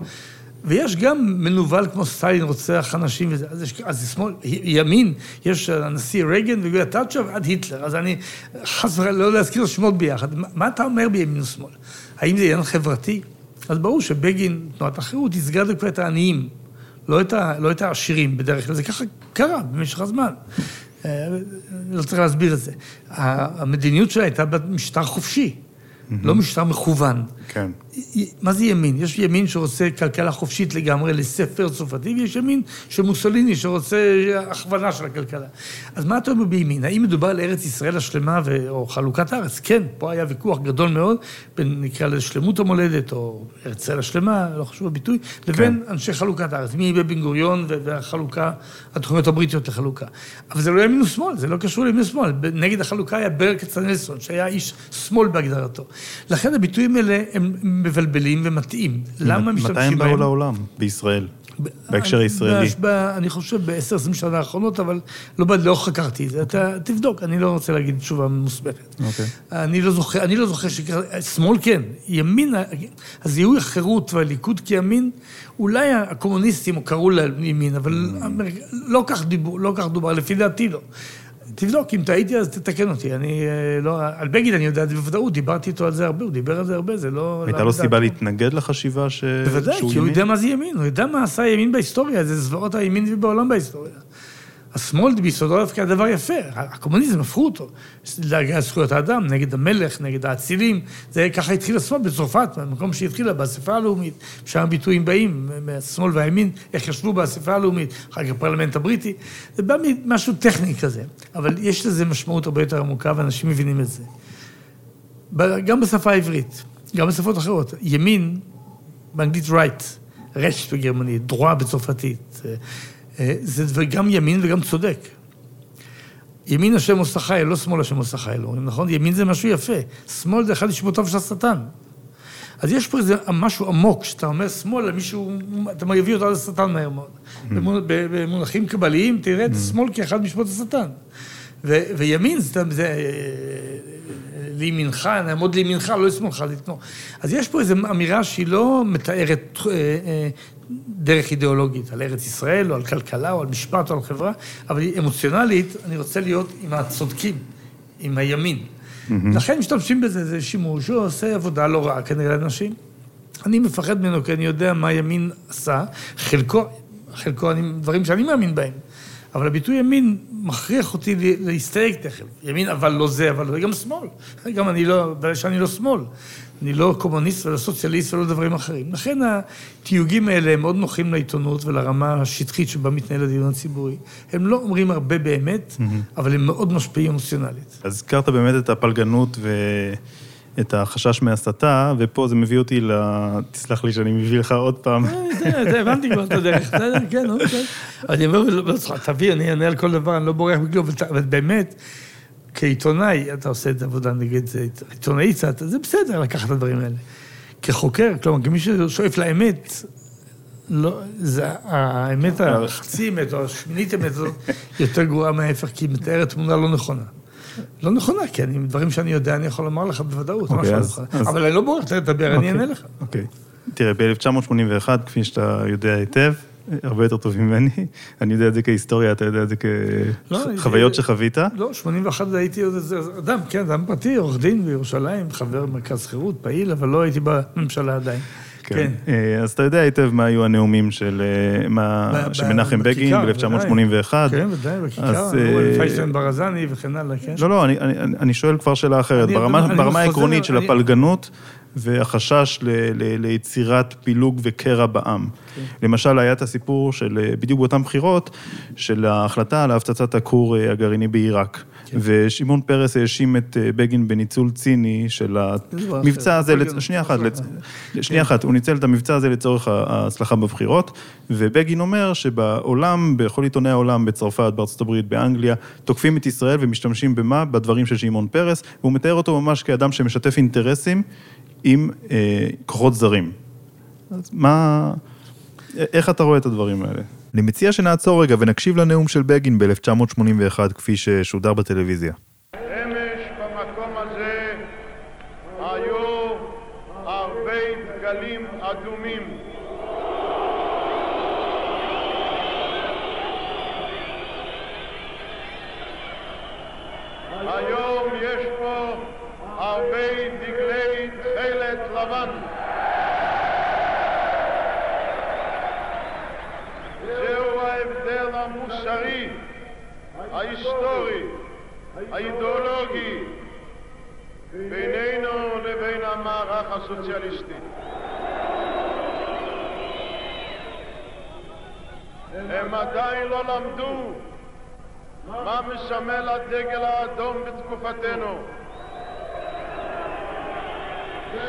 ויש גם מנוול כמו סטלין, רוצח אנשים וזה, אז, יש, אז שמאל, ימין, יש הנשיא רייגן וגויה תאצ'ר ועד היטלר, אז אני חס וחלילה לא להזכיר שמות ביחד. מה, מה אתה אומר בימין ושמאל? האם זה עניין חברתי? אז ברור שבגין, תנועת החירות, ייצגה כבר את העניים, לא את, ה, לא את העשירים בדרך כלל, זה ככה קרה במשך הזמן. אה, לא צריך להסביר את זה. המדיניות שלה הייתה במשטר חופשי, לא משטר מכוון. כן. מה זה ימין? יש ימין שרוצה כלכלה חופשית לגמרי לספר צרפתי, ויש ימין של מוסוליני שרוצה הכוונה של הכלכלה. אז מה אתה אומר בימין? האם מדובר על ארץ ישראל השלמה ו... או חלוקת הארץ? כן, פה היה ויכוח גדול מאוד בין, נקרא לזה, שלמות המולדת, או ארץ ישראל השלמה, לא חשוב הביטוי, לבין כן. אנשי חלוקת הארץ, מי יהיה בן גוריון והחלוקה, התוכניות הבריטיות לחלוקה. אבל זה לא ימין ושמאל, זה לא קשור לימין ושמאל. נגד החלוקה היה ברל כצנלסון, שהיה איש שמאל בהגדרתו. לכן הביטויים האלה הם מבלבלים ומטעים. למה משתמשים בהם? מתי הם באו לעולם? בישראל. בהקשר הישראלי. אני חושב בעשר, עשרים שנה האחרונות, אבל לא, לא חקרתי את זה. אתה תבדוק, אני לא רוצה להגיד תשובה מוסמכת. אוקיי. אני לא זוכר, אני לא זוכר שמאל כן, ימין, הזיהוי החירות והליכוד כימין, אולי הקומוניסטים קראו להם ימין, אבל לא כך דיבור, לא כך דובר, לפי דעתי לא. תבדוק, אם טעיתי אז תתקן אותי. אני אה, לא... על בגין אני יודע בוודאות, דיברתי איתו על זה הרבה, הוא דיבר על זה הרבה, זה לא... הייתה לו סיבה להתנגד לחשיבה ש... בוודאי, כי הוא יודע מה זה ימין, הוא יודע מה עשה הימין בהיסטוריה, זה זוועות הימין בעולם בהיסטוריה. השמאל ביסודו דווקא הדבר יפה, הקומוניזם הפכו אותו, להגיע זכויות האדם, נגד המלך, נגד האצילים, זה ככה התחיל השמאל בצרפת, במקום שהתחילה, באספה הלאומית, שם הביטויים באים, מהשמאל והימין, איך ישבו באספה הלאומית, אחר כך הפרלמנט הבריטי, זה בא ממשהו טכני כזה, אבל יש לזה משמעות הרבה יותר עמוקה ואנשים מבינים את זה. גם בשפה העברית, גם בשפות אחרות, ימין, באנגלית right, רשט בגרמנית, דרועה בצרפתית, זה גם ימין וגם צודק. ימין השם עושה חי, לא שמאל השם עושה חי, לא, נכון? ימין זה משהו יפה. שמאל זה אחד לשמותיו של השטן. אז יש פה איזה משהו עמוק, שאתה אומר שמאל למישהו, אתה מביא אותו עד השטן מהר מאוד. במונחים קבליים, תראה את שמאל כאחד משמות השטן. וימין זה, זה אה, לימינך, נעמוד לימינך, לא לשמאלך, לתמוך. אז יש פה איזו אמירה שהיא לא מתארת אה, דרך אידיאולוגית, על ארץ ישראל, או על כלכלה, או על משפט, או על חברה, אבל אמוציונלית, אני רוצה להיות עם הצודקים, עם הימין. Mm-hmm. לכן משתמשים בזה, זה שימוש, הוא עושה עבודה לא רעה כנראה לאנשים. אני מפחד ממנו, כי אני יודע מה הימין עשה, חלקו, חלקו, אני, דברים שאני מאמין בהם. אבל הביטוי ימין מכריח אותי להסתייג תכף. ימין אבל לא זה, אבל זה גם שמאל. גם אני לא, שאני לא שמאל. אני לא קומוניסט ולא סוציאליסט ולא דברים אחרים. לכן התיוגים האלה הם מאוד נוחים לעיתונות ולרמה השטחית שבה מתנהל הדיון הציבורי. הם לא אומרים הרבה באמת, mm-hmm. אבל הם מאוד משפיעים אמוציונלית. אז הזכרת באמת את הפלגנות ואת החשש מהסתה, ופה זה מביא אותי ל... תסלח לי שאני מביא לך עוד פעם. אה, הבנתי כבר את הדרך, כן, אוקיי. אני אומר, לא, תביא, אני אענה על כל דבר, אני לא בורח מכלום, אבל באמת... כעיתונאי, אתה עושה את העבודה נגד עיתונאי קצת, זה בסדר לקחת את הדברים האלה. כחוקר, כלומר, כמי ששואף לאמת, לא, זה, האמת החצי אמת או השמינית אמת הזאת יותר גרועה מההפך, כי היא מתארת תמונה לא נכונה. לא נכונה, כי אני, דברים שאני יודע, אני יכול לומר לך בוודאות, okay, אוקיי, אז, אז... אבל אני לא בורח לדבר, okay. אני אענה לך. אוקיי. Okay. תראה, ב-1981, כפי שאתה יודע היטב, הרבה יותר טובים ממני. אני יודע את זה כהיסטוריה, אתה יודע את זה כחוויות לא, שחווית. לא, 81 הייתי עוד איזה אדם, כן, אדם פרטי, עורך דין בירושלים, חבר מרכז חירות, פעיל, אבל לא הייתי בממשלה עדיין. כן. כן. אה, אז אתה יודע היטב מה היו הנאומים של אה, מנחם בגין ב-1981. כן, ודאי, בכיכר, פייסטן ברזני וכן הלאה, כן. לא, לא, אני שואל כבר שאלה אחרת. ברמה העקרונית של הפלגנות, והחשש ל, ל, ליצירת פילוג וקרע בעם. כן. למשל, היה את הסיפור של, בדיוק באותן בחירות, של ההחלטה על הפצצת הכור הגרעיני בעיראק. כן. ושמעון פרס האשים את בגין בניצול ציני של המבצע הזה, לצ... שנייה אחת, לצ... שנייה אחת, הוא ניצל את המבצע הזה לצורך ההצלחה בבחירות, ובגין אומר שבעולם, בכל עיתוני העולם, בצרפת, בארצות הברית, באנגליה, תוקפים את ישראל ומשתמשים במה? בדברים של שמעון פרס, והוא מתאר אותו ממש כאדם שמשתף אינטרסים עם אה, כוחות זרים. אז מה... איך אתה רואה את הדברים האלה? אני מציע שנעצור רגע ונקשיב לנאום של בגין ב-1981 כפי ששודר בטלוויזיה. אמש במקום הזה היו הרבה דגלים אדומים. היום יש פה הרבה דגלי תכלת לבן. זהו ההבדל המוסרי, ההיסטורי, האידיאולוגי, בינינו לבין המערך הסוציאליסטי. הם עדיין לא למדו מה מסמל הדגל האדום בתקופתנו.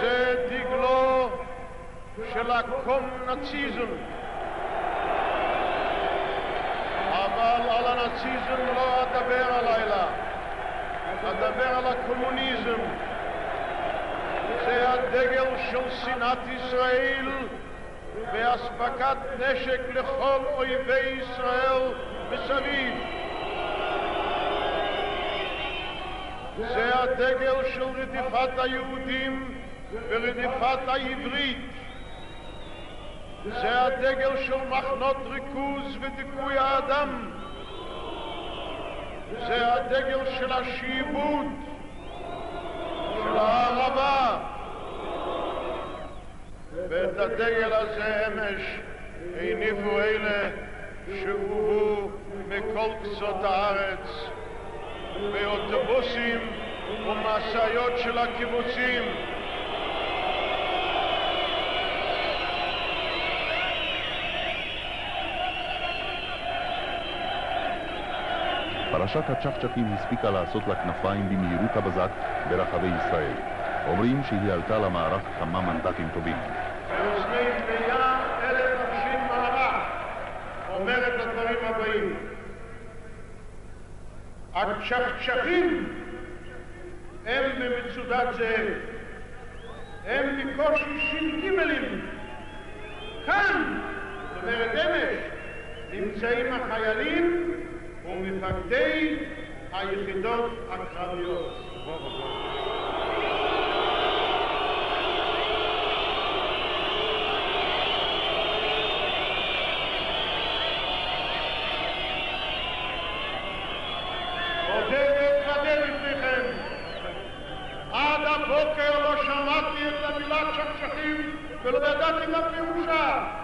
זה דגלו של הקומנאציזם. אבל על הנאציזם לא אדבר הלילה, אדבר על הקומוניזם. זה הדגל של שנאת ישראל ואספקת נשק לכל אויבי ישראל מסביב. זה הדגל של רדיפת היהודים ורדיפת העברית. זה הדגל של מחנות ריכוז ודיכוי האדם. זה הדגל של השעבוד, של הערבה. ואת הדגל הזה אמש הניפו אלה שהובאו מכל קצות הארץ באוטובוסים ומשאיות של הקיבוצים. פרשת הצ'חצ'חים הספיקה לעשות לה כנפיים במהירות הבזק ברחבי ישראל. אומרים שהיא עלתה למערך כמה מנדטים טובים. ולפני מאה אלף אנשים אומר את הדברים הבאים: הצ'חצ'חים הם במצודת זאב, הם בקושי ש"גים. כאן, זאת אומרת אמש, נמצאים החיילים ומפקדי היחידות הקרביות. אודה ואתוודה בפניכם, עד הבוקר לא שמעתי את המילה צ'חצ'חים ולא ידעתי מה פירושה.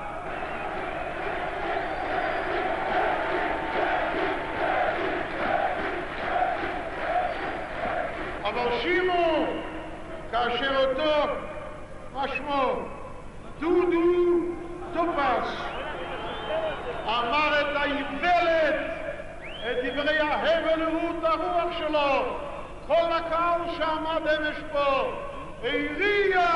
אבל שימו, כאשר אותו, מה שמו, דודו טופס, אמר את האיוולת, את דברי ההבל ורעות הרוח שלו, כל הקהל שעמד אמש פה, הריע!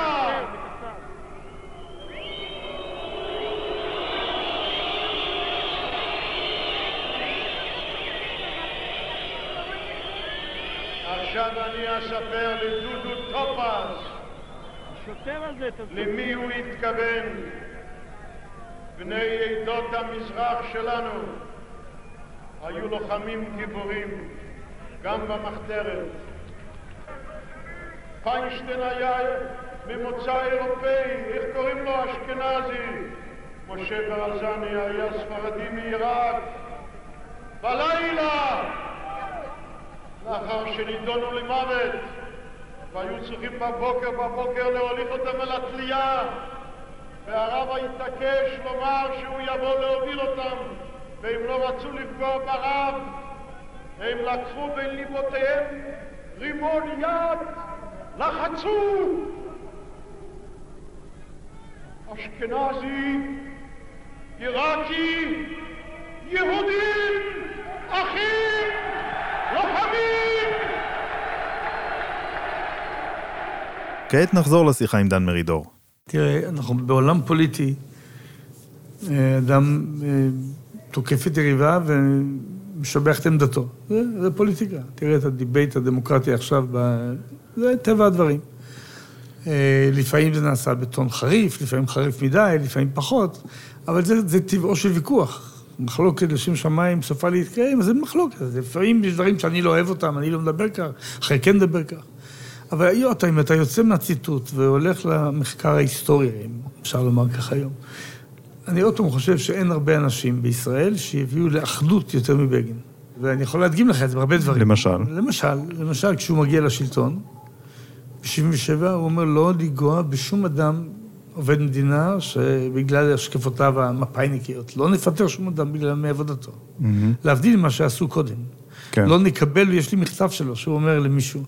עכשיו אני אספר לדודו טופז השוטר הזה, למי הוא התכוון. בני עדות המזרח שלנו היו לוחמים גיבורים, גם במחתרת. פיינשטיין היה ממוצא אירופאי, איך קוראים לו? אשכנזי. משה ברזני היה ספרדי מעיראק. בלילה, לאחר שנידונו למוות, והיו צריכים בבוקר בבוקר להוליך אותם אל התלייה, והרב התעקש לומר שהוא יבוא להוביל אותם, והם לא רצו לפגוע ברב, הם לקחו בין ליבותיהם רימון יד, לחצו, אשכנזי, עיראקי, יהודים, אחים, לוחמים! כעת נחזור לשיחה עם דן מרידור. תראה, אנחנו בעולם פוליטי, אה, אדם אה, תוקף את יריביו ומשבח את עמדתו. זה, זה פוליטיקה. תראה את ה debate הדמוקרטי עכשיו, ב... זה טבע הדברים. אה, לפעמים זה נעשה בטון חריף, לפעמים חריף מדי, לפעמים פחות, אבל זה, זה טבעו של ויכוח. מחלוקת לשם שמיים סופה להתקיים, אז זה מחלוקת. לפעמים יש דברים שאני לא אוהב אותם, אני לא מדבר כך, אחרי כן מדבר כך. אבל היות, אם אתה יוצא מהציטוט והולך למחקר ההיסטורי, אם אפשר לומר כך היום, אני עוד פעם חושב שאין הרבה אנשים בישראל שהביאו לאחדות יותר מבגין. ואני יכול להדגים לך את זה בהרבה דברים. למשל? למשל, למשל, כשהוא מגיע לשלטון, ב-77' הוא אומר לא לנגוע בשום אדם עובד מדינה שבגלל השקפותיו המפאיניקיות. לא נפטר שום אדם בגלל מעבודתו. להבדיל ממה שעשו קודם. כן. לא נקבל, ויש לי מכתב שלו, שהוא אומר למישהו,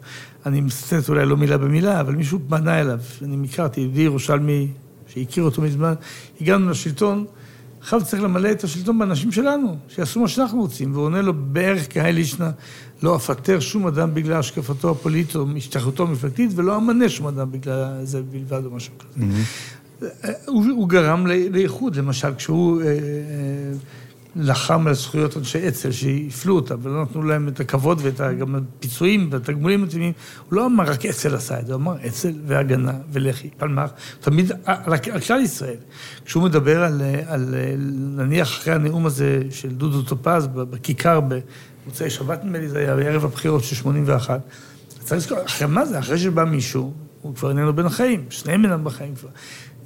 אני מצטט אולי לא מילה במילה, אבל מישהו פנה אליו, אני הכרתי, יהודי ירושלמי, שהכיר אותו מזמן, הגענו לשלטון, עכשיו צריך למלא את השלטון באנשים שלנו, שיעשו מה שאנחנו רוצים, והוא עונה לו בערך כהאי לישנא, לא אפטר שום אדם בגלל השקפתו הפוליטית או השתייכותו המפלגתית, ולא אמנה שום אדם בגלל זה בלבד או משהו כזה. הוא, הוא גרם לאיחוד, למשל, כשהוא אה, אה, לחם על זכויות אנשי אצ"ל שהפלו אותם ולא נתנו להם את הכבוד ואת גם הפיצויים והתגמולים המתאימים, הוא לא אמר רק אצ"ל עשה את זה, הוא אמר אצ"ל והגנה ולח"י, פלמ"ח, תמיד על, על כלל ישראל. כשהוא מדבר על, אה, על, אה, נניח אחרי הנאום הזה של דודו טופז בכיכר במוצאי שבת נדמה לי, זה היה בערב הבחירות של 81, צריך לזכור, אחרי מה זה? אחרי שבא מישהו, הוא כבר איננו בין החיים, שניהם אינם בחיים כבר.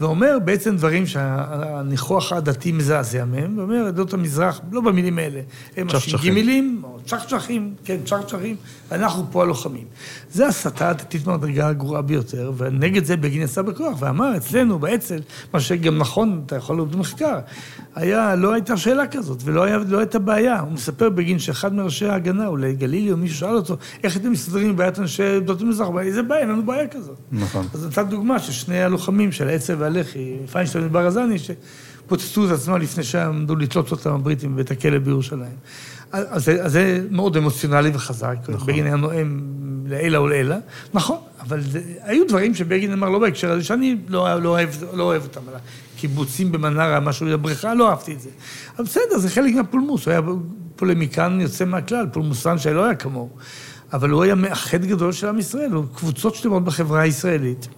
ואומר בעצם דברים שהניחוח הדתי מזעזע מהם, ואומר עדות המזרח, לא במילים האלה, הם צ'חצ'חים. הש"ג, או צ'חצ'חים, כן, צ'חצ'חים, ואנחנו פה הלוחמים. זה הסתה דתית מהמדרגה הגרועה ביותר, ונגד זה בגין יצא בכוח, ואמר אצלנו, באצ"ל, מה שגם נכון, אתה יכול לראות במחקר, היה, לא הייתה שאלה כזאת, ולא היה, לא הייתה בעיה. הוא מספר בגין שאחד מראשי ההגנה, אולי גלילי או מישהו שאל אותו, איך אתם מסתדרים עם בעיית אנשי עדות המזרח? איזה בעיה, אין לנו בעיה כזאת. נכון. אז נתת דוגמה של שני הלוחמים של האצ"ל והלח"י, פיינשטיין וברזני, שפוצצו את עצמם לפני שעמדו לתלות אותם הבריטים בבית הכלא בירושלים. אז אז זה מאוד אמוציונלי וחזק, נכון. בגין היה נואם לעילא ולעילא, נכון, אבל זה, היו דברים שבגין אמר לא בהקשר הזה, שאני לא, לא, אוהב, לא אוהב אותם, על הקיבוצים במנרה, משהו בבריכה, לא אהבתי את זה. אבל בסדר, זה חלק מהפולמוס, הוא היה פולמיקן יוצא מהכלל, פולמוסן שלא היה כמוהו. אבל הוא היה מאחד גדול של עם ישראל, הוא קבוצות שלמות בחברה הישראלית.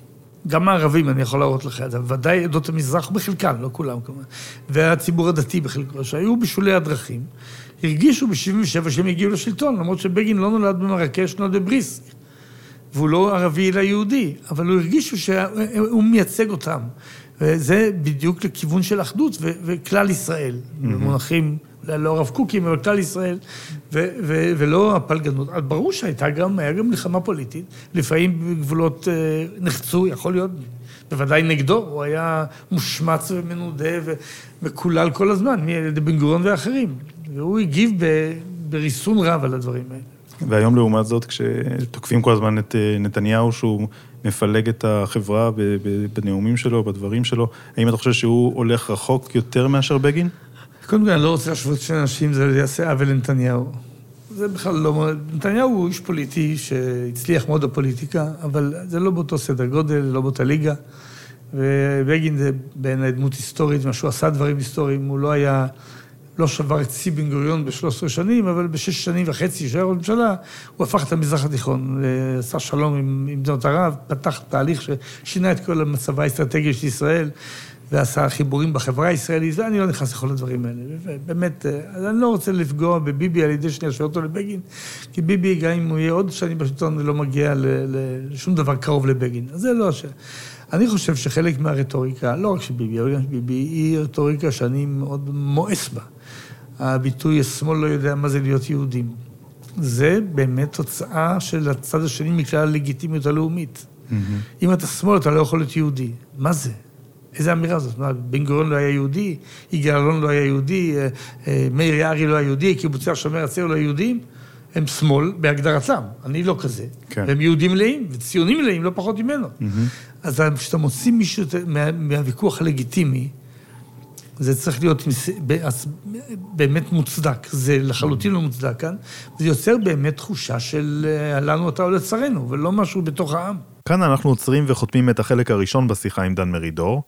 גם הערבים, אני יכול להראות לך את זה, ודאי עדות המזרח בחלקם, לא כולם כמובן, והציבור הדתי בחלקו, שהיו בשולי הדרכים, הרגישו ב-77' שהם הגיעו לשלטון, למרות שבגין לא נולד במרקש, נולד בבריסק. והוא לא ערבי אלא יהודי, אבל הוא הרגישו שהוא מייצג אותם. וזה בדיוק לכיוון של אחדות וכלל ישראל, במונחים, אולי לא הרב קוקים, אבל כלל ישראל, ו- ו- ולא הפלגנות. אז ברור שהייתה גם, היה גם מלחמה פוליטית, לפעמים גבולות אה, נחצו, יכול להיות, בוודאי נגדו, הוא היה מושמץ ומנודה ו- מקולל כל הזמן, על ידי בן גוריון ואחרים. והוא הגיב ב- בריסון רב על הדברים האלה. והיום לעומת זאת, כשתוקפים כל הזמן את אה, נתניהו, שהוא מפלג את החברה בנאומים שלו, בדברים שלו, האם אתה חושב שהוא הולך רחוק יותר מאשר בגין? קודם כל, אני לא רוצה להשוות שני אנשים, זה יעשה עוול לנתניהו. זה בכלל לא... נתניהו הוא איש פוליטי שהצליח מאוד בפוליטיקה, אבל זה לא באותו סדר גודל, לא באותה ליגה. ובגין זה בעיניי דמות היסטורית, מה שהוא עשה דברים היסטוריים, הוא לא היה... לא שבר את שיא בן גוריון ב-13 שנים, אבל בשש שנים וחצי שהיה ראש ממשלה, הוא הפך את המזרח התיכון, עשה שלום עם מדינות ערב, פתח תהליך ששינה את כל המצבה האסטרטגי של ישראל, ועשה חיבורים בחברה הישראלית, ואני לא נכנס לכל הדברים האלה. באמת, אה, אז אני לא רוצה לפגוע בביבי על ידי שאני אשווה אותו לבגין, כי ביבי, גם אם הוא יהיה עוד שנים בשלטון, לא מגיע לשום דבר קרוב לבגין. אז זה לא השאלה. אני חושב שחלק מהרטוריקה, לא רק של ביבי, אבל גם של ביבי, היא רטוריקה שאני מאוד מואס בה. הביטוי השמאל לא יודע מה זה להיות יהודים. זה באמת תוצאה של הצד השני מכלל הלגיטימיות הלאומית. אם אתה שמאל, אתה לא יכול להיות יהודי. מה זה? איזה אמירה זאת? מה, בן גוריון לא היה יהודי, יגאל אלון לא היה יהודי, אה, אה, מאיר יערי לא היה יהודי, קיבוצי השומר הצעיר לא יהודים? הם שמאל בהגדרתם, אני לא כזה. כן. הם יהודים מלאים, וציונים מלאים, לא פחות ממנו. אז כשאתה מוציא מישהו מה, מהוויכוח הלגיטימי, זה צריך להיות באמת מוצדק, זה לחלוטין לא מוצדק כאן, זה יוצר באמת תחושה של אה, לנו אתה או לצרינו, ולא משהו בתוך העם. כאן אנחנו עוצרים וחותמים את החלק הראשון בשיחה עם דן מרידור.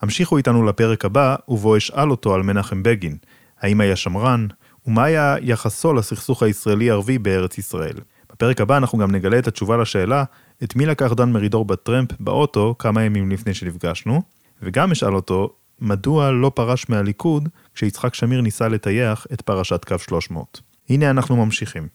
המשיכו איתנו לפרק הבא, ובו אשאל אותו על מנחם בגין. האם היה שמרן? ומה היה יחסו לסכסוך הישראלי-ערבי בארץ ישראל? בפרק הבא אנחנו גם נגלה את התשובה לשאלה, את מי לקח דן מרידור בטרמפ באוטו כמה ימים לפני שנפגשנו, וגם אשאל אותו, מדוע לא פרש מהליכוד כשיצחק שמיר ניסה לטייח את פרשת קו 300. הנה אנחנו ממשיכים.